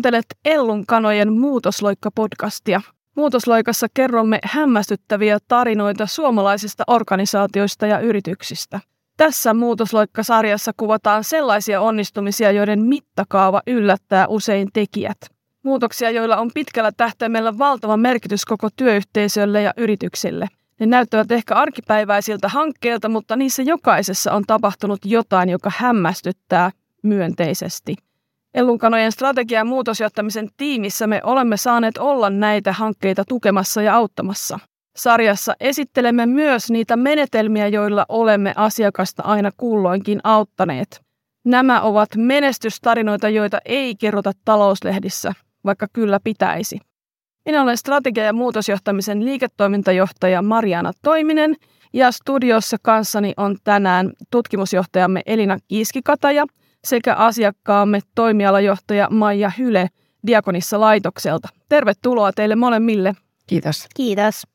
Kuuntelet Ellun kanojen muutosloikka-podcastia. Muutosloikassa kerromme hämmästyttäviä tarinoita suomalaisista organisaatioista ja yrityksistä. Tässä muutosloikka-sarjassa kuvataan sellaisia onnistumisia, joiden mittakaava yllättää usein tekijät. Muutoksia, joilla on pitkällä tähtäimellä valtava merkitys koko työyhteisölle ja yrityksille. Ne näyttävät ehkä arkipäiväisiltä hankkeilta, mutta niissä jokaisessa on tapahtunut jotain, joka hämmästyttää myönteisesti. Ellunkanojen strategia- ja muutosjohtamisen tiimissä me olemme saaneet olla näitä hankkeita tukemassa ja auttamassa. Sarjassa esittelemme myös niitä menetelmiä, joilla olemme asiakasta aina kulloinkin auttaneet. Nämä ovat menestystarinoita, joita ei kerrota talouslehdissä, vaikka kyllä pitäisi. Minä olen strategia- ja muutosjohtamisen liiketoimintajohtaja Mariana Toiminen ja studiossa kanssani on tänään tutkimusjohtajamme Elina Kiiskikataja – sekä asiakkaamme toimialajohtaja Maija Hyle Diakonissa laitokselta. Tervetuloa teille molemmille. Kiitos. Kiitos.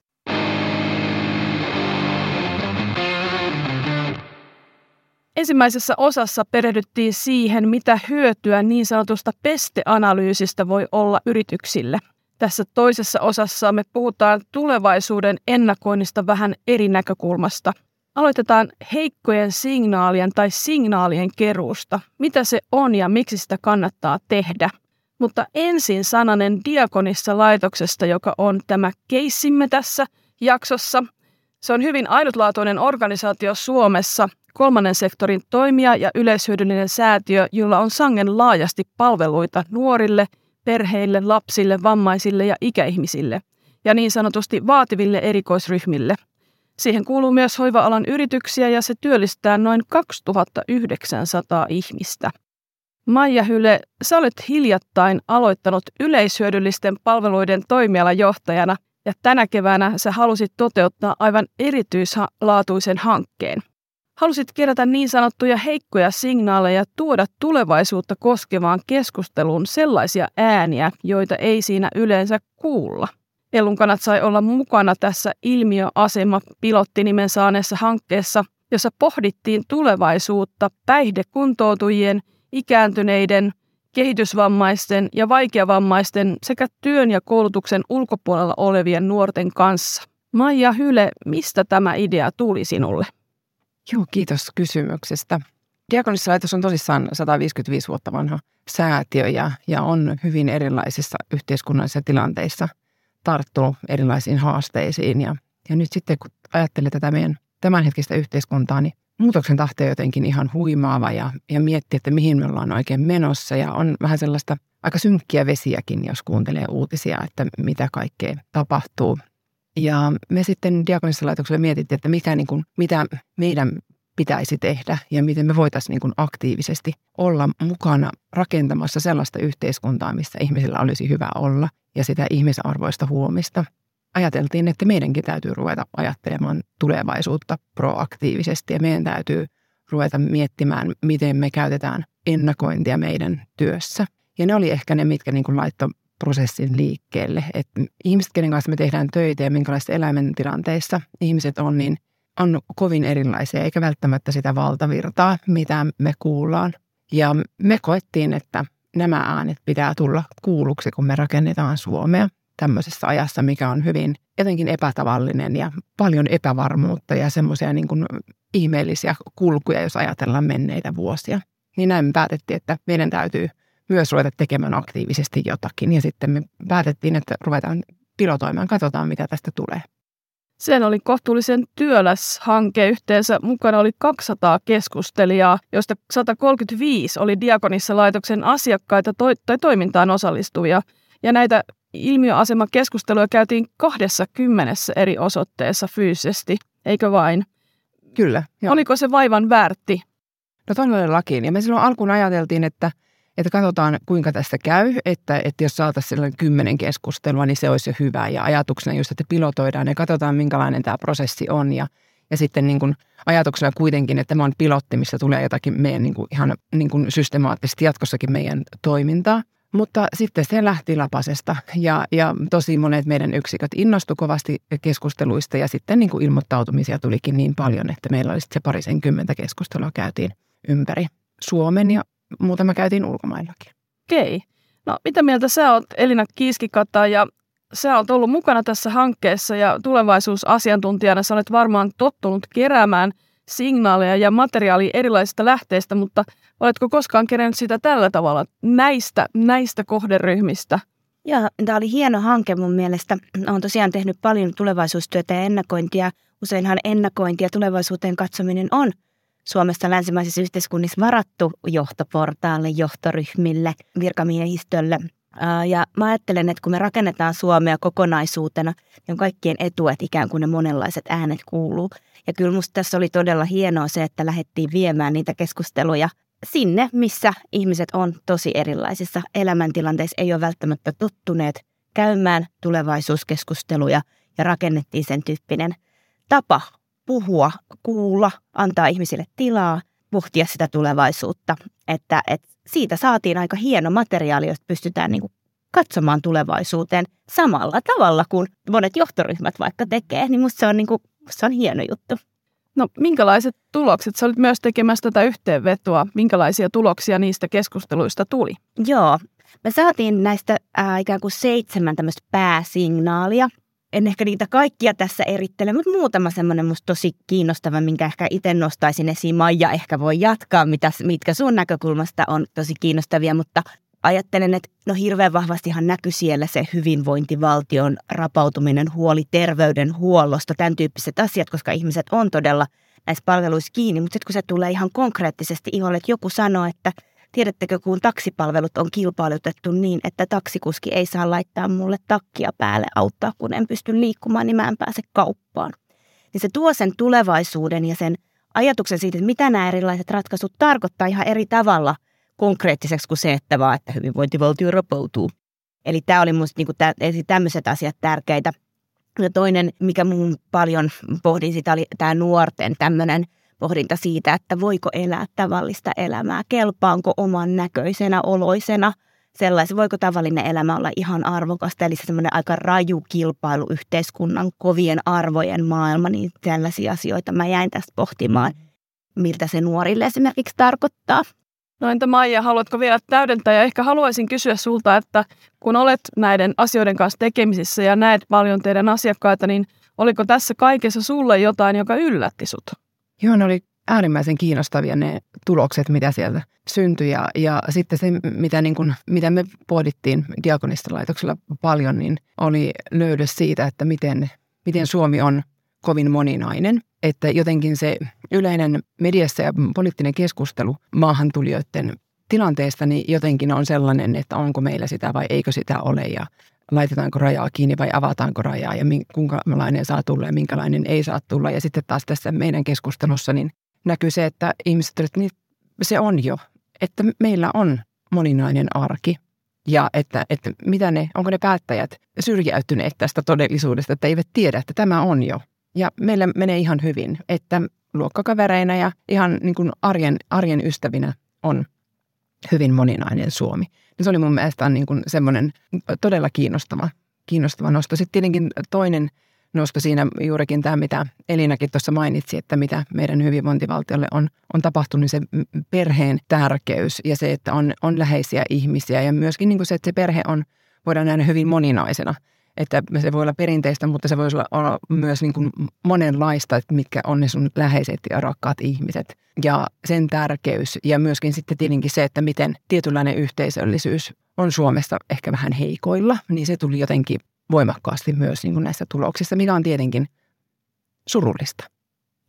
Ensimmäisessä osassa perehdyttiin siihen, mitä hyötyä niin sanotusta pesteanalyysistä voi olla yrityksille. Tässä toisessa osassa me puhutaan tulevaisuuden ennakoinnista vähän eri näkökulmasta – Aloitetaan heikkojen signaalien tai signaalien keruusta. Mitä se on ja miksi sitä kannattaa tehdä? Mutta ensin sananen Diakonissa laitoksesta, joka on tämä keissimme tässä jaksossa. Se on hyvin ainutlaatuinen organisaatio Suomessa, kolmannen sektorin toimija ja yleishyödyllinen säätiö, jolla on sangen laajasti palveluita nuorille, perheille, lapsille, vammaisille ja ikäihmisille ja niin sanotusti vaativille erikoisryhmille – Siihen kuuluu myös hoiva-alan yrityksiä ja se työllistää noin 2900 ihmistä. Maija Hyle, sä olet hiljattain aloittanut yleishyödyllisten palveluiden toimialajohtajana ja tänä keväänä sä halusit toteuttaa aivan erityislaatuisen hankkeen. Halusit kerätä niin sanottuja heikkoja signaaleja tuoda tulevaisuutta koskevaan keskusteluun sellaisia ääniä, joita ei siinä yleensä kuulla. Ellunkanat sai olla mukana tässä ilmiöasema pilottinimen saaneessa hankkeessa, jossa pohdittiin tulevaisuutta päihdekuntoutujien, ikääntyneiden, kehitysvammaisten ja vaikeavammaisten sekä työn ja koulutuksen ulkopuolella olevien nuorten kanssa. Maija Hyle, mistä tämä idea tuli sinulle? Joo, kiitos kysymyksestä. Diakonissalaitos on tosissaan 155 vuotta vanha säätiö ja, ja on hyvin erilaisissa yhteiskunnallisissa tilanteissa – tarttunut erilaisiin haasteisiin. Ja, ja nyt sitten kun ajattelee tätä meidän tämänhetkistä yhteiskuntaa, niin muutoksen tahto on jotenkin ihan huimaava ja, ja miettii, että mihin me ollaan oikein menossa. Ja on vähän sellaista aika synkkiä vesiäkin, jos kuuntelee uutisia, että mitä kaikkea tapahtuu. Ja me sitten Diakonissa laitoksella mietittiin, että mikä, niin kuin, mitä meidän pitäisi tehdä ja miten me voitaisiin niin aktiivisesti olla mukana rakentamassa sellaista yhteiskuntaa, missä ihmisillä olisi hyvä olla ja sitä ihmisarvoista huomista. Ajateltiin, että meidänkin täytyy ruveta ajattelemaan tulevaisuutta proaktiivisesti ja meidän täytyy ruveta miettimään, miten me käytetään ennakointia meidän työssä. Ja ne oli ehkä ne, mitkä niin kuin laittoi prosessin liikkeelle. Että ihmiset, kenen kanssa me tehdään töitä ja minkälaisissa elämäntilanteissa ihmiset on, niin on kovin erilaisia, eikä välttämättä sitä valtavirtaa, mitä me kuullaan. Ja me koettiin, että nämä äänet pitää tulla kuulluksi, kun me rakennetaan Suomea tämmöisessä ajassa, mikä on hyvin jotenkin epätavallinen ja paljon epävarmuutta ja semmoisia niin kuin ihmeellisiä kulkuja, jos ajatellaan menneitä vuosia. Niin näin me päätettiin, että meidän täytyy myös ruveta tekemään aktiivisesti jotakin. Ja sitten me päätettiin, että ruvetaan pilotoimaan, katsotaan mitä tästä tulee. Sen oli kohtuullisen työläs hanke. Yhteensä mukana oli 200 keskustelijaa, joista 135 oli Diakonissa laitoksen asiakkaita tai toimintaan osallistuvia. Ja näitä ilmiöasemakeskusteluja käytiin 20 eri osoitteessa fyysisesti, eikö vain? Kyllä. Jo. Oliko se vaivan väärti? No todellakin. Ja me silloin alkuun ajateltiin, että että katsotaan kuinka tässä käy, että, että jos saataisiin sellainen kymmenen keskustelua, niin se olisi jo hyvä. Ja ajatuksena just, että pilotoidaan ja katsotaan, minkälainen tämä prosessi on. Ja, ja sitten niin kuin ajatuksena kuitenkin, että tämä on pilotti, missä tulee jotakin meidän niin kuin ihan niin kuin systemaattisesti jatkossakin meidän toimintaa. Mutta sitten se lähti lapasesta ja, ja tosi monet meidän yksiköt innostu kovasti keskusteluista ja sitten niin kuin ilmoittautumisia tulikin niin paljon, että meillä oli sitten se parisen kymmentä keskustelua käytiin ympäri Suomen ja muutama käytiin ulkomaillakin. Okei. No, mitä mieltä sä oot, Elina Kiiskikata, ja sä oot ollut mukana tässä hankkeessa ja tulevaisuusasiantuntijana sä olet varmaan tottunut keräämään signaaleja ja materiaalia erilaisista lähteistä, mutta oletko koskaan kerännyt sitä tällä tavalla näistä, näistä kohderyhmistä? Joo, tämä oli hieno hanke mun mielestä. Olen tosiaan tehnyt paljon tulevaisuustyötä ja ennakointia. Useinhan ennakointi ja tulevaisuuteen katsominen on Suomessa länsimaisissa yhteiskunnissa varattu johtoportaalle, johtoryhmille, virkamiehistölle. Ja mä ajattelen, että kun me rakennetaan Suomea kokonaisuutena, niin kaikkien etu, että ikään kuin ne monenlaiset äänet kuuluu. Ja kyllä musta tässä oli todella hienoa se, että lähdettiin viemään niitä keskusteluja sinne, missä ihmiset on tosi erilaisissa elämäntilanteissa, ei ole välttämättä tottuneet käymään tulevaisuuskeskusteluja ja rakennettiin sen tyyppinen tapa puhua, kuulla, antaa ihmisille tilaa, pohtia sitä tulevaisuutta. Että, että siitä saatiin aika hieno materiaali, josta pystytään niin kuin katsomaan tulevaisuuteen samalla tavalla kuin monet johtoryhmät vaikka tekee, niin musta se on, niin kuin, se on hieno juttu. No minkälaiset tulokset? Sä olit myös tekemässä tätä yhteenvetoa. Minkälaisia tuloksia niistä keskusteluista tuli? Joo, me saatiin näistä ää, ikään kuin seitsemän tämmöistä pääsignaalia. En ehkä niitä kaikkia tässä erittele, mutta muutama semmoinen musta tosi kiinnostava, minkä ehkä itse nostaisin esiin. Maija ehkä voi jatkaa, mitä, mitkä sun näkökulmasta on tosi kiinnostavia, mutta ajattelen, että no hirveän vahvastihan näkyy siellä se hyvinvointivaltion rapautuminen, huoli terveydenhuollosta, tämän tyyppiset asiat, koska ihmiset on todella näissä palveluissa kiinni. Mutta sitten kun se tulee ihan konkreettisesti iholle, että joku sanoo, että tiedättekö, kun taksipalvelut on kilpailutettu niin, että taksikuski ei saa laittaa mulle takkia päälle auttaa, kun en pysty liikkumaan, niin mä en pääse kauppaan. Niin se tuo sen tulevaisuuden ja sen ajatuksen siitä, että mitä nämä erilaiset ratkaisut tarkoittaa ihan eri tavalla – konkreettiseksi kuin se, että vaan, että hyvinvointivaltio rapautuu. Eli tämä oli minusta niin tämmöiset asiat tärkeitä. Ja toinen, mikä mun paljon pohdin sitä, oli tämä nuorten tämmöinen pohdinta siitä, että voiko elää tavallista elämää, kelpaanko oman näköisenä, oloisena, sellaisen, voiko tavallinen elämä olla ihan arvokasta, eli se semmoinen aika raju kilpailu yhteiskunnan kovien arvojen maailma, niin sellaisia asioita mä jäin tästä pohtimaan, miltä se nuorille esimerkiksi tarkoittaa. No entä Maija, haluatko vielä täydentää? Ja ehkä haluaisin kysyä sulta, että kun olet näiden asioiden kanssa tekemisissä ja näet paljon teidän asiakkaita, niin oliko tässä kaikessa sulle jotain, joka yllätti sut? Joo, ne oli äärimmäisen kiinnostavia ne tulokset, mitä sieltä syntyi. Ja, ja sitten se, mitä, niin kuin, mitä me pohdittiin diakonistolaitoksella paljon, niin oli löydös siitä, että miten, miten Suomi on kovin moninainen – että jotenkin se yleinen mediassa ja poliittinen keskustelu maahantulijoiden tilanteesta niin jotenkin on sellainen, että onko meillä sitä vai eikö sitä ole ja laitetaanko rajaa kiinni vai avataanko rajaa ja minkälainen saa tulla ja minkälainen ei saa tulla. Ja sitten taas tässä meidän keskustelussa niin näkyy se, että ihmiset, että niin se on jo, että meillä on moninainen arki ja että, että mitä ne, onko ne päättäjät syrjäytyneet tästä todellisuudesta, että eivät tiedä, että tämä on jo ja meillä menee ihan hyvin, että luokkakavereina ja ihan niin kuin arjen, arjen ystävinä on hyvin moninainen Suomi. Ja se oli mun mielestä niin kuin semmoinen todella kiinnostava, kiinnostava nosto. Sitten tietenkin toinen nosto siinä juurikin tämä, mitä Elinakin tuossa mainitsi, että mitä meidän hyvinvointivaltiolle on, on tapahtunut, niin se perheen tärkeys ja se, että on, on läheisiä ihmisiä ja myöskin niin kuin se, että se perhe on, voidaan nähdä hyvin moninaisena – että se voi olla perinteistä, mutta se voi olla, myös niin kuin monenlaista, että mitkä on ne sun läheiset ja rakkaat ihmiset. Ja sen tärkeys ja myöskin sitten tietenkin se, että miten tietynlainen yhteisöllisyys on Suomessa ehkä vähän heikoilla, niin se tuli jotenkin voimakkaasti myös niin kuin näissä tuloksissa, mikä on tietenkin surullista.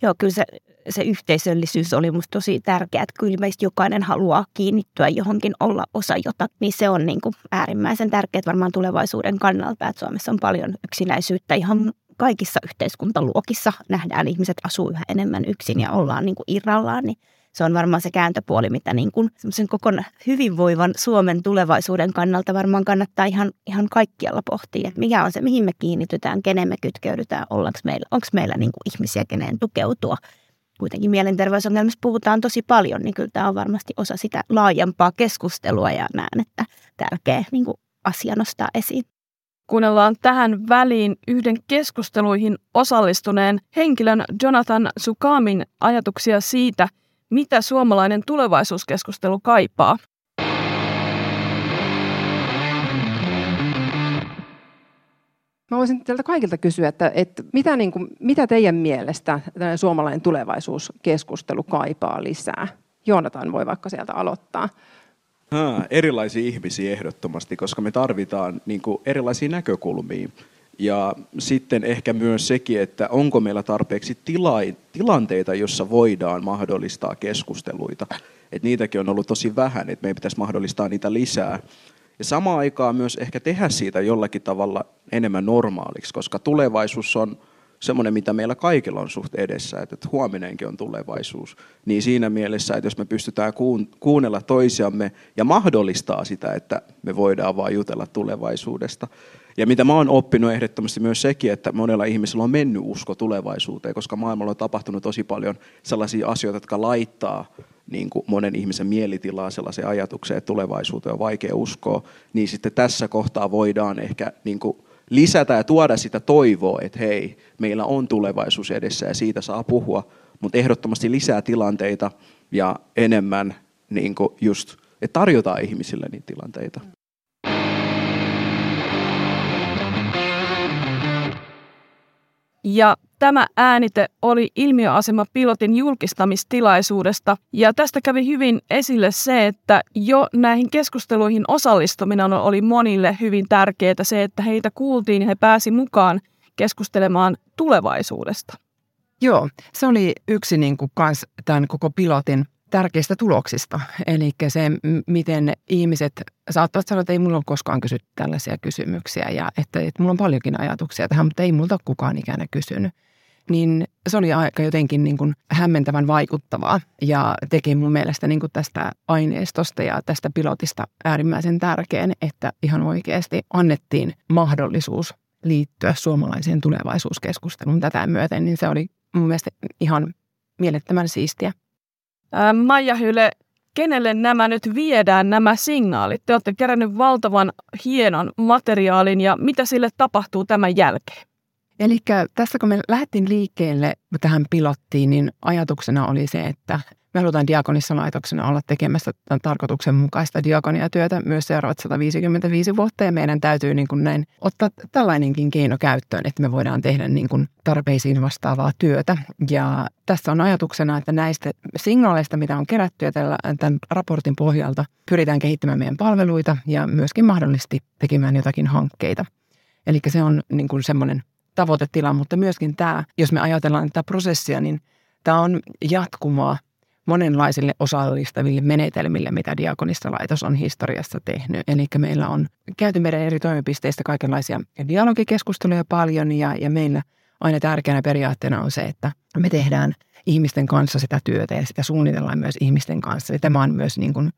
Joo, kyllä se, se yhteisöllisyys oli musta tosi tärkeää, että kyllä meistä jokainen haluaa kiinnittyä johonkin, olla osa jotakin, niin se on niin kuin äärimmäisen tärkeää varmaan tulevaisuuden kannalta, että Suomessa on paljon yksinäisyyttä ihan kaikissa yhteiskuntaluokissa. Nähdään, ihmiset asuu yhä enemmän yksin ja ollaan niin kuin irrallaan, niin se on varmaan se kääntöpuoli, mitä niin kuin koko hyvinvoivan Suomen tulevaisuuden kannalta varmaan kannattaa ihan, ihan kaikkialla pohtia, että mikä on se, mihin me kiinnitytään, kenen me kytkeydytään, ollaanko meillä, onko meillä niin kuin ihmisiä, keneen tukeutua. Kuitenkin mielenterveysongelmista puhutaan tosi paljon, niin kyllä tämä on varmasti osa sitä laajempaa keskustelua ja näen, että tärkeä niin kuin asia nostaa esiin. Kuunnellaan tähän väliin yhden keskusteluihin osallistuneen henkilön Jonathan Sukamin ajatuksia siitä – mitä suomalainen tulevaisuuskeskustelu kaipaa. Mä voisin teiltä kaikilta kysyä, että, että mitä, niin kuin, mitä teidän mielestä suomalainen tulevaisuuskeskustelu kaipaa lisää? Joonatan voi vaikka sieltä aloittaa. Ha, erilaisia ihmisiä ehdottomasti, koska me tarvitaan niin kuin, erilaisia näkökulmia. Ja sitten ehkä myös sekin, että onko meillä tarpeeksi tila- tilanteita, jossa voidaan mahdollistaa keskusteluita. Et niitäkin on ollut tosi vähän, että meidän pitäisi mahdollistaa niitä lisää. Ja samaan aikaan myös ehkä tehdä siitä jollakin tavalla enemmän normaaliksi, koska tulevaisuus on semmoinen, mitä meillä kaikilla on suht edessä, että huominenkin on tulevaisuus. Niin siinä mielessä, että jos me pystytään kuunnella toisiamme ja mahdollistaa sitä, että me voidaan vaan jutella tulevaisuudesta. Ja mitä mä oon oppinut ehdottomasti myös sekin, että monella ihmisellä on mennyt usko tulevaisuuteen, koska maailmalla on tapahtunut tosi paljon sellaisia asioita, jotka laittaa niin kuin monen ihmisen mielitilaa sellaiseen ajatukseen, että tulevaisuuteen on vaikea uskoa, niin sitten tässä kohtaa voidaan ehkä niin kuin lisätä ja tuoda sitä toivoa, että hei, meillä on tulevaisuus edessä ja siitä saa puhua, mutta ehdottomasti lisää tilanteita ja enemmän niin kuin just, että tarjotaan ihmisille niitä tilanteita. Ja tämä äänite oli ilmiöasema pilotin julkistamistilaisuudesta. Ja tästä kävi hyvin esille se, että jo näihin keskusteluihin osallistuminen oli monille hyvin tärkeää se, että heitä kuultiin ja he pääsi mukaan keskustelemaan tulevaisuudesta. Joo, se oli yksi niin kuin kans tämän koko pilotin tärkeistä tuloksista. Eli se, miten ihmiset saattavat sanoa, että ei mulla ole koskaan kysytty tällaisia kysymyksiä ja että, että mulla on paljonkin ajatuksia tähän, mutta ei multa kukaan ikänä kysynyt. Niin se oli aika jotenkin niin kuin hämmentävän vaikuttavaa ja teki mun mielestä niin kuin tästä aineistosta ja tästä pilotista äärimmäisen tärkeän, että ihan oikeasti annettiin mahdollisuus liittyä suomalaiseen tulevaisuuskeskusteluun tätä myöten, niin se oli mun mielestä ihan mielettömän siistiä. Maija Hyle, kenelle nämä nyt viedään, nämä signaalit? Te olette kerännyt valtavan hienon materiaalin ja mitä sille tapahtuu tämän jälkeen? Eli tässä kun me lähdettiin liikkeelle tähän pilottiin, niin ajatuksena oli se, että me halutaan Diakonissa-laitoksena olla tekemässä tämän tarkoituksenmukaista diakoniatyötä myös seuraavat 155 vuotta ja meidän täytyy niin kuin näin ottaa tällainenkin keino käyttöön, että me voidaan tehdä niin kuin tarpeisiin vastaavaa työtä. Ja tässä on ajatuksena, että näistä signaaleista, mitä on kerätty ja tämän raportin pohjalta pyritään kehittämään meidän palveluita ja myöskin mahdollisesti tekemään jotakin hankkeita. Eli se on niin kuin semmoinen tavoitetila, mutta myöskin tämä, jos me ajatellaan tätä prosessia, niin tämä on jatkumaa monenlaisille osallistaville menetelmille, mitä Diakonista-laitos on historiassa tehnyt. Eli meillä on käyty meidän eri toimipisteistä kaikenlaisia dialogikeskusteluja paljon ja, ja meillä aina tärkeänä periaatteena on se, että me tehdään ihmisten kanssa sitä työtä ja sitä suunnitellaan myös ihmisten kanssa. Eli tämä on myös niin kuin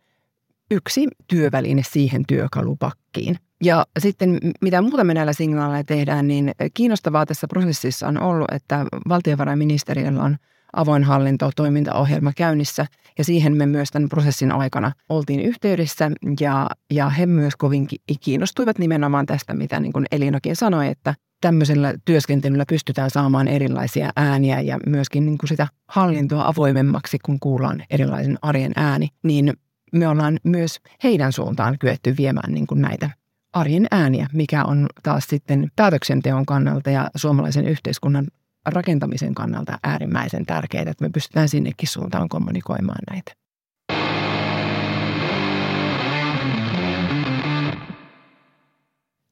yksi työväline siihen työkalupakkiin. Ja sitten mitä muuta me näillä signaaleilla tehdään, niin kiinnostavaa tässä prosessissa on ollut, että valtiovarainministeriöllä on – avoin hallinto toimintaohjelma käynnissä. Ja siihen me myös tämän prosessin aikana oltiin yhteydessä. Ja, ja he myös kovin kiinnostuivat nimenomaan tästä, mitä niin kuin Elinokin sanoi, että tämmöisellä työskentelyllä pystytään saamaan erilaisia ääniä ja myöskin niin kuin sitä hallintoa avoimemmaksi, kun kuullaan erilaisen arjen ääni, niin me ollaan myös heidän suuntaan kyetty viemään niin kuin näitä arjen ääniä, mikä on taas sitten päätöksenteon kannalta ja suomalaisen yhteiskunnan rakentamisen kannalta äärimmäisen tärkeää, että me pystytään sinnekin suuntaan kommunikoimaan näitä.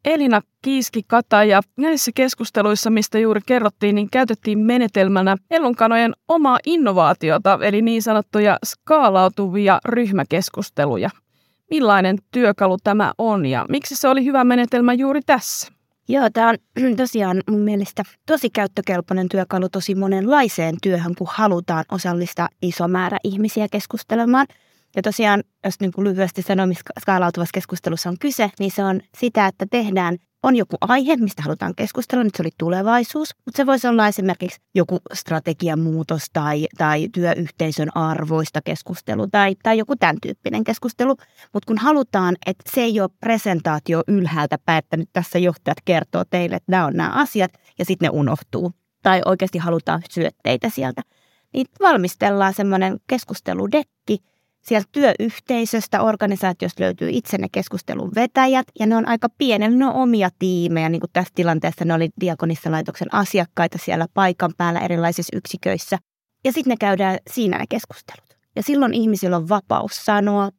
Elina Kiiski-Kata ja näissä keskusteluissa, mistä juuri kerrottiin, niin käytettiin menetelmänä ellunkanojen omaa innovaatiota, eli niin sanottuja skaalautuvia ryhmäkeskusteluja. Millainen työkalu tämä on ja miksi se oli hyvä menetelmä juuri tässä? Joo, tämä on tosiaan mun mielestä tosi käyttökelpoinen työkalu tosi monenlaiseen työhön, kun halutaan osallistaa iso määrä ihmisiä keskustelemaan. Ja tosiaan, jos niin kuin lyhyesti sanon, mistä skaalautuvassa keskustelussa on kyse, niin se on sitä, että tehdään on joku aihe, mistä halutaan keskustella, nyt se oli tulevaisuus, mutta se voisi olla esimerkiksi joku strategian muutos tai, tai työyhteisön arvoista keskustelu tai, tai joku tämän tyyppinen keskustelu. Mutta kun halutaan, että se ei ole presentaatio ylhäältä päin, että nyt tässä johtajat kertoo teille, että nämä on nämä asiat ja sitten ne unohtuu. Tai oikeasti halutaan syötteitä sieltä. Niin valmistellaan semmoinen keskusteludekki, Sieltä työyhteisöstä, organisaatiosta löytyy itse ne keskustelun vetäjät ja ne on aika pienellä, ne on omia tiimejä. Niin kuin tässä tilanteessa ne oli Diakonissa-laitoksen asiakkaita siellä paikan päällä erilaisissa yksiköissä. Ja sitten ne käydään siinä ne keskustelut. Ja silloin ihmisillä on vapaus sanoa,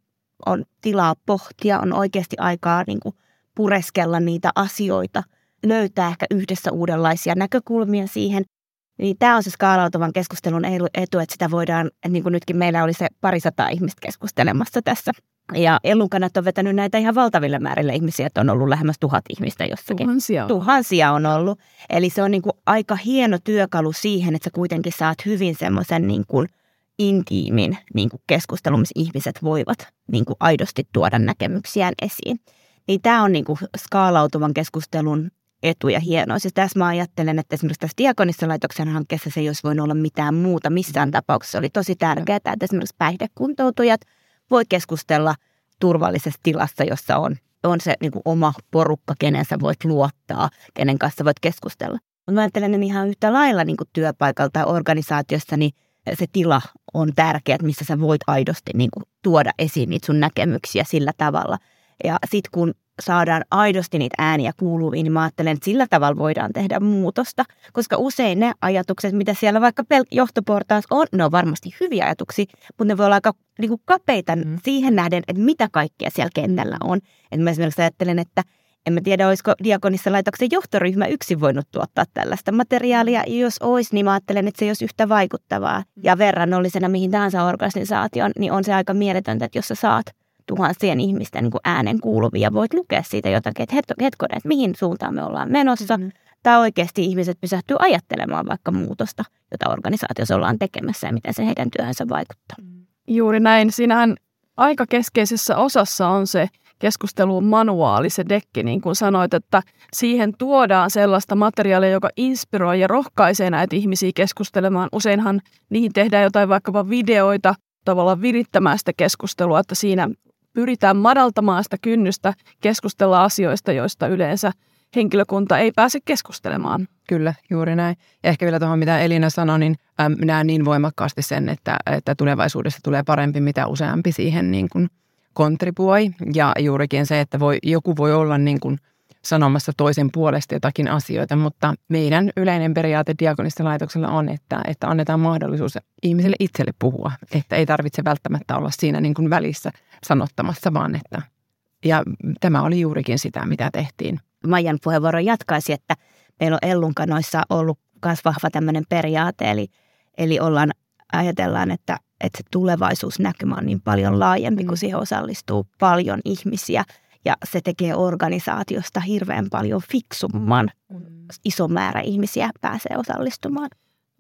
on tilaa pohtia, on oikeasti aikaa niin kuin pureskella niitä asioita, löytää ehkä yhdessä uudenlaisia näkökulmia siihen. Niin tämä on se skaalautuvan keskustelun etu, että sitä voidaan, niin kuin nytkin meillä oli se parisataa ihmistä keskustelemassa tässä. Ja Ellunkanat on vetänyt näitä ihan valtaville määrille ihmisiä, että on ollut lähemmäs tuhat ihmistä jossakin. Tuhansia on. Tuhansia on ollut. Eli se on niin kuin aika hieno työkalu siihen, että sä kuitenkin saat hyvin semmoisen niin kuin intiimin niin kuin keskustelun, missä ihmiset voivat niin kuin aidosti tuoda näkemyksiään esiin. Niin tämä on niin kuin skaalautuvan keskustelun etu ja hienoa. Siis tässä mä ajattelen, että esimerkiksi tässä Diakonissa laitoksen hankkeessa se ei olisi voinut olla mitään muuta missään tapauksessa. Oli tosi tärkeää, että esimerkiksi päihdekuntoutujat voi keskustella turvallisessa tilassa, jossa on, on se niin kuin oma porukka, kenen sä voit luottaa, kenen kanssa voit keskustella. Mutta mä ajattelen että ihan yhtä lailla niin kuin työpaikalta tai organisaatiossa, niin se tila on tärkeä, että missä sä voit aidosti niin kuin tuoda esiin niitä sun näkemyksiä sillä tavalla. Ja sitten kun saadaan aidosti niitä ääniä kuuluviin, niin mä ajattelen, että sillä tavalla voidaan tehdä muutosta, koska usein ne ajatukset, mitä siellä vaikka pel- on, ne on varmasti hyviä ajatuksia, mutta ne voi olla aika niin kuin kapeita mm. siihen nähden, että mitä kaikkea siellä kentällä on. Et mä esimerkiksi ajattelen, että en mä tiedä, olisiko Diakonissa laitoksen johtoryhmä yksin voinut tuottaa tällaista materiaalia. Jos olisi, niin mä ajattelen, että se ei olisi yhtä vaikuttavaa. Ja verrannollisena mihin tahansa organisaation, niin on se aika mieletöntä, että jos sä saat tuhansien ihmisten niin äänen kuuluvia, voit lukea siitä jotakin, että hetkonen, että mihin suuntaan me ollaan menossa. Mm-hmm. Tai oikeasti ihmiset pysähtyy ajattelemaan vaikka muutosta, jota organisaatiossa ollaan tekemässä ja miten se heidän työhönsä vaikuttaa. Juuri näin. Siinähän aika keskeisessä osassa on se keskustelun manuaali, se dekki, niin kuin sanoit, että siihen tuodaan sellaista materiaalia, joka inspiroi ja rohkaisee näitä ihmisiä keskustelemaan. Useinhan niihin tehdään jotain vaikkapa videoita, tavallaan virittämään sitä keskustelua, että siinä pyritään madaltamaan sitä kynnystä keskustella asioista, joista yleensä henkilökunta ei pääse keskustelemaan. Kyllä, juuri näin. Ja ehkä vielä tuohon, mitä Elina sanoi, niin äm, näen niin voimakkaasti sen, että, että tulevaisuudessa tulee parempi, mitä useampi siihen niin kuin kontribuoi. Ja juurikin se, että voi, joku voi olla niin kuin sanomassa toisen puolesta jotakin asioita, mutta meidän yleinen periaate diakonista laitoksella on, että, että annetaan mahdollisuus ihmiselle itselle puhua. Että ei tarvitse välttämättä olla siinä niin kuin välissä sanottamassa, vaan että ja tämä oli juurikin sitä, mitä tehtiin. Maijan puheenvuoro jatkaisi, että meillä on Ellunkanoissa ollut myös vahva tämmöinen periaate, eli, eli ollaan, ajatellaan, että, että se tulevaisuusnäkymä on niin paljon laajempi, kun mm. siihen osallistuu paljon ihmisiä – ja se tekee organisaatiosta hirveän paljon fiksumman. Mm. Iso määrä ihmisiä pääsee osallistumaan.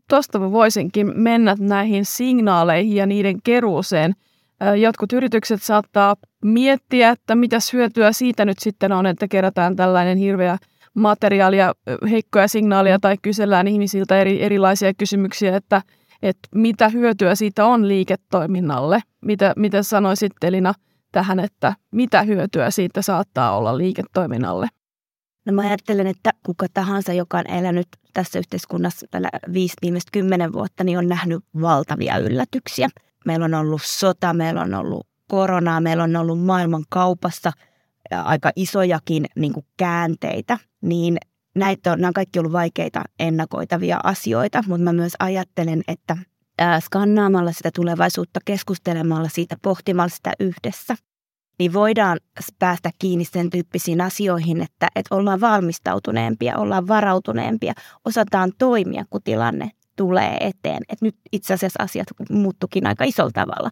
Tuosta voisinkin mennä näihin signaaleihin ja niiden keruuseen. Jotkut yritykset saattaa miettiä, että mitä hyötyä siitä nyt sitten on, että kerätään tällainen hirveä materiaalia, heikkoja signaaleja tai kysellään ihmisiltä eri, erilaisia kysymyksiä, että, että mitä hyötyä siitä on liiketoiminnalle. Mitä, mitä sanoisit Elina tähän, että mitä hyötyä siitä saattaa olla liiketoiminnalle? No mä ajattelen, että kuka tahansa, joka on elänyt tässä yhteiskunnassa tällä viisi viimeistä kymmenen vuotta, niin on nähnyt valtavia yllätyksiä. Meillä on ollut sota, meillä on ollut koronaa, meillä on ollut maailman kaupassa aika isojakin niin kuin käänteitä, niin näitä on, nämä on kaikki ollut vaikeita ennakoitavia asioita, mutta mä myös ajattelen, että skannaamalla sitä tulevaisuutta, keskustelemalla siitä, pohtimalla sitä yhdessä, niin voidaan päästä kiinni sen tyyppisiin asioihin, että, että ollaan valmistautuneempia, ollaan varautuneempia, osataan toimia, kun tilanne tulee eteen. Että nyt itse asiassa asiat muuttukin aika isolla tavalla.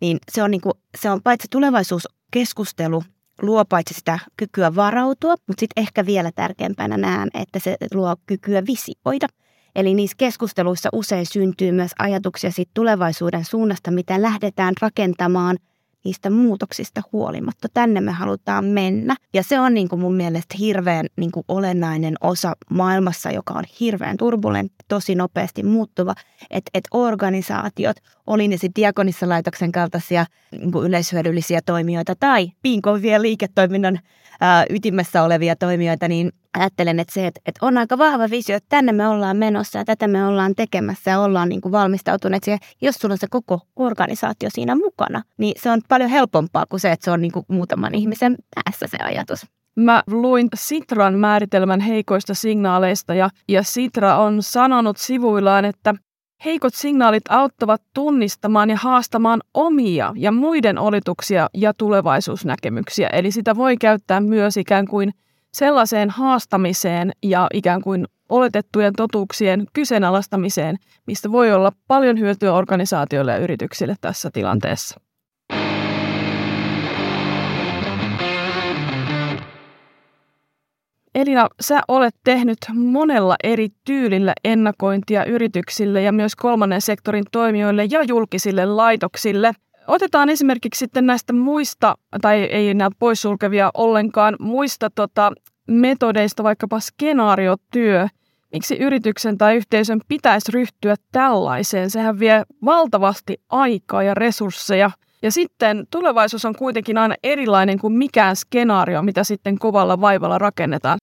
Niin se on, niin kuin, se on paitsi tulevaisuuskeskustelu, luo paitsi sitä kykyä varautua, mutta sitten ehkä vielä tärkeämpänä näen, että se luo kykyä visioida – Eli niissä keskusteluissa usein syntyy myös ajatuksia siitä tulevaisuuden suunnasta, mitä lähdetään rakentamaan niistä muutoksista huolimatta. Tänne me halutaan mennä. Ja se on niin kuin mun mielestä hirveän niin kuin olennainen osa maailmassa, joka on hirveän turbulentti, tosi nopeasti muuttuva. Että et organisaatiot, oli ne sitten diakonissa kaltaisia niin kuin yleishyödyllisiä toimijoita tai pinkovia liiketoiminnan ää, ytimessä olevia toimijoita, niin ajattelen, että se, että, että on aika vahva visio, että tänne me ollaan menossa ja tätä me ollaan tekemässä ja ollaan niin kuin valmistautuneet siihen. Jos sulla on se koko organisaatio siinä mukana, niin se on paljon helpompaa kuin se, että se on niin kuin muutaman ihmisen päässä se ajatus. Mä luin Sitran määritelmän heikoista signaaleista ja, ja Sitra on sanonut sivuillaan, että heikot signaalit auttavat tunnistamaan ja haastamaan omia ja muiden oletuksia ja tulevaisuusnäkemyksiä. Eli sitä voi käyttää myös ikään kuin sellaiseen haastamiseen ja ikään kuin oletettujen totuuksien kyseenalaistamiseen, mistä voi olla paljon hyötyä organisaatioille ja yrityksille tässä tilanteessa. Elina, sä olet tehnyt monella eri tyylillä ennakointia yrityksille ja myös kolmannen sektorin toimijoille ja julkisille laitoksille. Otetaan esimerkiksi sitten näistä muista, tai ei enää poissulkevia ollenkaan, muista tota, metodeista vaikkapa skenaariotyö. Miksi yrityksen tai yhteisön pitäisi ryhtyä tällaiseen? Sehän vie valtavasti aikaa ja resursseja. Ja sitten tulevaisuus on kuitenkin aina erilainen kuin mikään skenaario, mitä sitten kovalla vaivalla rakennetaan.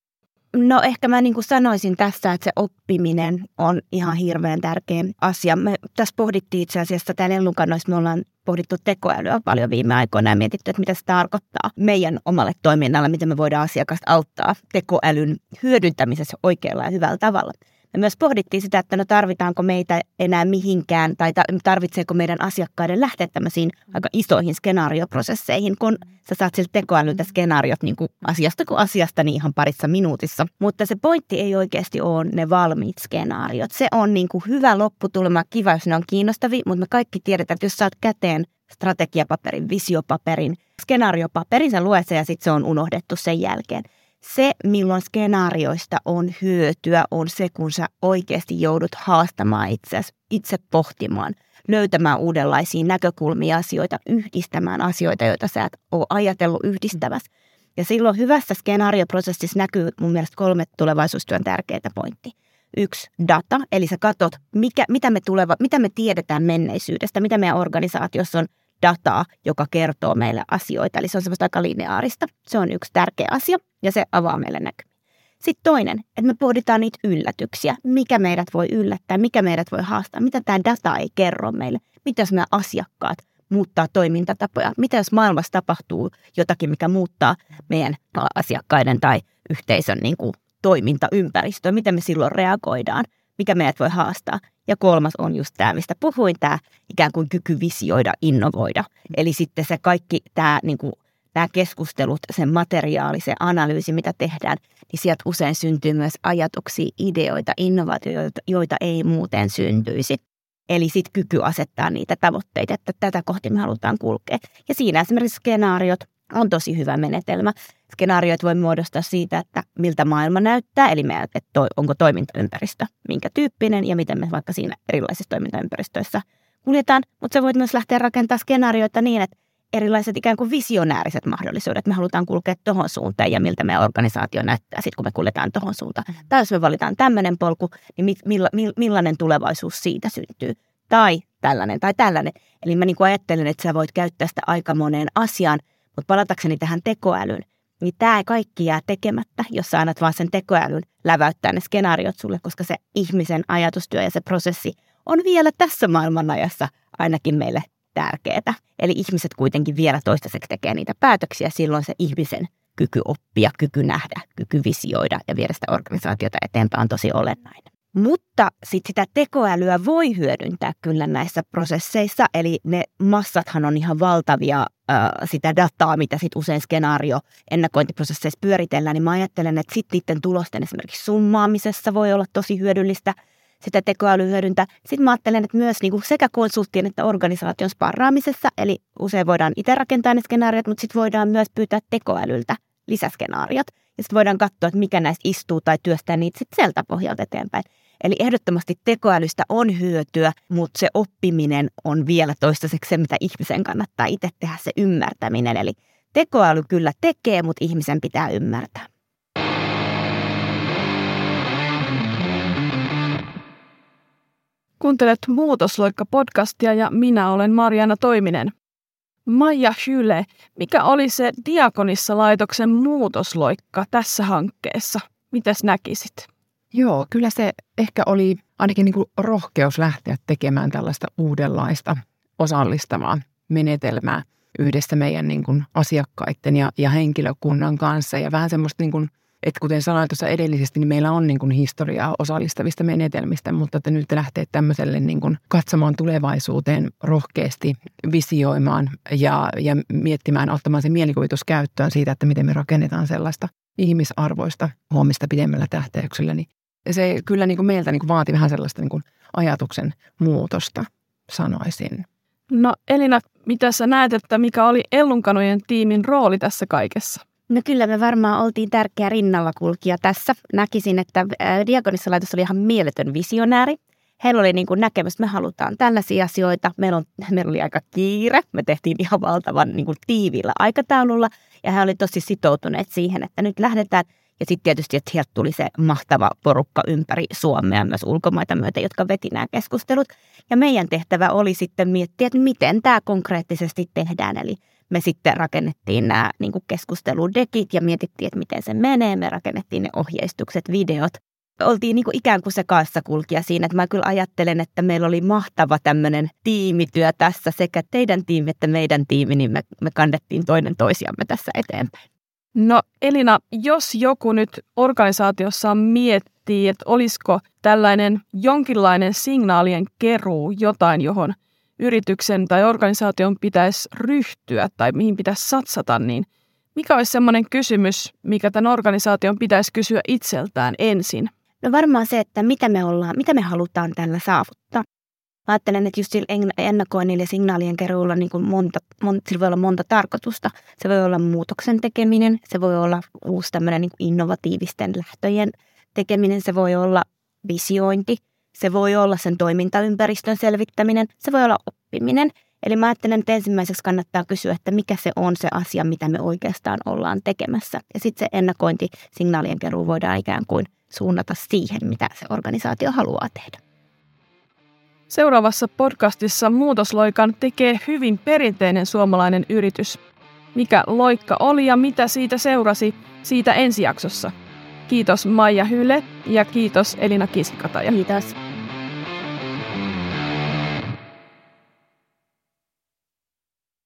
No ehkä mä niin kuin sanoisin tässä, että se oppiminen on ihan hirveän tärkeä asia. Me tässä pohdittiin itse asiassa täällä Ellunkannoissa, me ollaan pohdittu tekoälyä paljon viime aikoina ja mietitty, että mitä se tarkoittaa meidän omalle toiminnalle, miten me voidaan asiakasta auttaa tekoälyn hyödyntämisessä oikealla ja hyvällä tavalla. Me myös pohdittiin sitä, että no tarvitaanko meitä enää mihinkään tai tarvitseeko meidän asiakkaiden lähteä tämmöisiin aika isoihin skenaarioprosesseihin, kun sä saat siltä tekoälyltä skenaariot niin kuin asiasta kuin asiasta niin ihan parissa minuutissa. Mutta se pointti ei oikeasti ole ne valmiit skenaariot. Se on niin kuin hyvä lopputulema, kiva jos ne on kiinnostavia, mutta me kaikki tiedetään, että jos saat käteen strategiapaperin, visiopaperin, skenaariopaperin, sä luet sen ja sitten se on unohdettu sen jälkeen se, milloin skenaarioista on hyötyä, on se, kun sä oikeasti joudut haastamaan itseäsi, itse pohtimaan, löytämään uudenlaisia näkökulmia asioita, yhdistämään asioita, joita sä et ole ajatellut yhdistävässä. Ja silloin hyvässä skenaarioprosessissa näkyy mun mielestä kolme tulevaisuustyön tärkeää pointti. Yksi, data, eli sä katsot, mikä, mitä, me tuleva, mitä me tiedetään menneisyydestä, mitä meidän organisaatiossa on dataa, joka kertoo meille asioita. Eli se on semmoista aika lineaarista. Se on yksi tärkeä asia ja se avaa meille näkymiä. Sitten toinen, että me pohditaan niitä yllätyksiä. Mikä meidät voi yllättää, mikä meidät voi haastaa, mitä tämä data ei kerro meille. Mitä jos meidän asiakkaat muuttaa toimintatapoja? Mitä jos maailmassa tapahtuu jotakin, mikä muuttaa meidän asiakkaiden tai yhteisön niin kuin, toimintaympäristöä? Miten me silloin reagoidaan? Mikä meidät voi haastaa? Ja kolmas on just tämä, mistä puhuin, tämä ikään kuin kyky visioida, innovoida. Eli sitten se kaikki tämä, niin kuin, nämä keskustelut, sen materiaali, se analyysi, mitä tehdään, niin sieltä usein syntyy myös ajatuksia, ideoita, innovaatioita, joita ei muuten syntyisi. Eli sitten kyky asettaa niitä tavoitteita, että tätä kohti me halutaan kulkea. Ja siinä esimerkiksi skenaariot on tosi hyvä menetelmä. Skenaarioit voi muodostaa siitä, että miltä maailma näyttää, eli me, että toi, onko toimintaympäristö minkä tyyppinen ja miten me vaikka siinä erilaisissa toimintaympäristöissä kuljetaan. Mutta se voit myös lähteä rakentamaan skenaarioita niin, että erilaiset ikään kuin visionääriset mahdollisuudet. Me halutaan kulkea tuohon suuntaan ja miltä meidän organisaatio näyttää sitten, kun me kuljetaan tuohon suuntaan. Mm-hmm. Tai jos me valitaan tämmöinen polku, niin milla, millainen tulevaisuus siitä syntyy. Tai tällainen tai tällainen. Eli mä niin kuin ajattelen, että sä voit käyttää sitä aika moneen asiaan, mutta palatakseni tähän tekoälyyn, niin tämä kaikki jää tekemättä, jos sä annat vaan sen tekoälyn läväyttää ne skenaariot sulle, koska se ihmisen ajatustyö ja se prosessi on vielä tässä maailmanajassa ainakin meille tärkeää. Eli ihmiset kuitenkin vielä toistaiseksi tekee niitä päätöksiä, silloin se ihmisen kyky oppia, kyky nähdä, kyky visioida ja viedä sitä organisaatiota eteenpäin on tosi olennainen. Mutta sitten sitä tekoälyä voi hyödyntää kyllä näissä prosesseissa, eli ne massathan on ihan valtavia sitä dataa, mitä sitten usein skenaario ennakointiprosesseissa pyöritellään, niin mä ajattelen, että sitten niiden tulosten esimerkiksi summaamisessa voi olla tosi hyödyllistä sitä tekoälyä hyödyntää. Sitten mä ajattelen, että myös niinku sekä konsulttien että organisaation sparraamisessa, eli usein voidaan itse rakentaa ne skenaariot, mutta sitten voidaan myös pyytää tekoälyltä lisäskenaariot. Ja sitten voidaan katsoa, että mikä näistä istuu tai työstää niitä sitten sieltä pohjalta eteenpäin. Eli ehdottomasti tekoälystä on hyötyä, mutta se oppiminen on vielä toistaiseksi se, mitä ihmisen kannattaa itse tehdä, se ymmärtäminen. Eli tekoäly kyllä tekee, mutta ihmisen pitää ymmärtää. Kuuntelet Muutosloikka-podcastia ja minä olen Mariana Toiminen. Maija Hyle, mikä oli se Diakonissa laitoksen muutosloikka tässä hankkeessa? Mitäs näkisit? Joo, kyllä se ehkä oli ainakin niin kuin rohkeus lähteä tekemään tällaista uudenlaista osallistavaa menetelmää yhdessä meidän niin kuin asiakkaiden ja, ja henkilökunnan kanssa. Ja vähän semmoista, niin kuin, että kuten sanoin tuossa edellisesti, niin meillä on niin kuin historiaa osallistavista menetelmistä, mutta että nyt lähtee tämmöiselle niin kuin katsomaan tulevaisuuteen rohkeasti, visioimaan ja, ja miettimään, ottamaan se mielikuvitus käyttöön siitä, että miten me rakennetaan sellaista ihmisarvoista huomista pidemmällä tähtäyksellä, niin se kyllä niin kuin meiltä niin kuin vaati vähän sellaista niin kuin ajatuksen muutosta, sanoisin. No Elina, mitä sä näet, että mikä oli Ellunkanojen tiimin rooli tässä kaikessa? No kyllä me varmaan oltiin tärkeä rinnalla kulkija tässä. Näkisin, että Diakonissa-laitos oli ihan mieletön visionääri. Heillä oli niin kuin näkemys, että me halutaan tällaisia asioita. Meillä, on, meillä oli aika kiire. Me tehtiin ihan valtavan niin kuin tiivillä aikataululla. Ja he olivat tosi sitoutuneet siihen, että nyt lähdetään – ja sitten tietysti, että sieltä tuli se mahtava porukka ympäri Suomea, myös ulkomaita myöten, jotka veti nämä keskustelut. Ja meidän tehtävä oli sitten miettiä, että miten tämä konkreettisesti tehdään. Eli me sitten rakennettiin nämä niin keskusteludekit ja mietittiin, että miten se menee. Me rakennettiin ne ohjeistukset, videot. Oltiin niin kuin ikään kuin se kaassakulkija siinä, että mä kyllä ajattelen, että meillä oli mahtava tämmöinen tiimityö tässä, sekä teidän tiimi että meidän tiimi, niin me, me kannettiin toinen toisiamme tässä eteenpäin. No Elina, jos joku nyt organisaatiossa miettii, että olisiko tällainen jonkinlainen signaalien keruu jotain, johon yrityksen tai organisaation pitäisi ryhtyä tai mihin pitäisi satsata, niin mikä olisi sellainen kysymys, mikä tämän organisaation pitäisi kysyä itseltään ensin? No varmaan se, että mitä me ollaan, mitä me halutaan tällä saavuttaa. Mä ajattelen, että just sillä ennakoinnilla ja signaalien keruulla niin kuin monta, monta, sillä voi olla monta tarkoitusta. Se voi olla muutoksen tekeminen, se voi olla uusi tämmöinen niin innovatiivisten lähtöjen tekeminen, se voi olla visiointi, se voi olla sen toimintaympäristön selvittäminen, se voi olla oppiminen. Eli mä ajattelen, että ensimmäiseksi kannattaa kysyä, että mikä se on se asia, mitä me oikeastaan ollaan tekemässä. Ja sitten se ennakointi, signaalien keruu voidaan ikään kuin suunnata siihen, mitä se organisaatio haluaa tehdä. Seuraavassa podcastissa Muutosloikan tekee hyvin perinteinen suomalainen yritys. Mikä loikka oli ja mitä siitä seurasi siitä ensi jaksossa. Kiitos Maija Hyle ja kiitos Elina Kisikataja. Kiitos.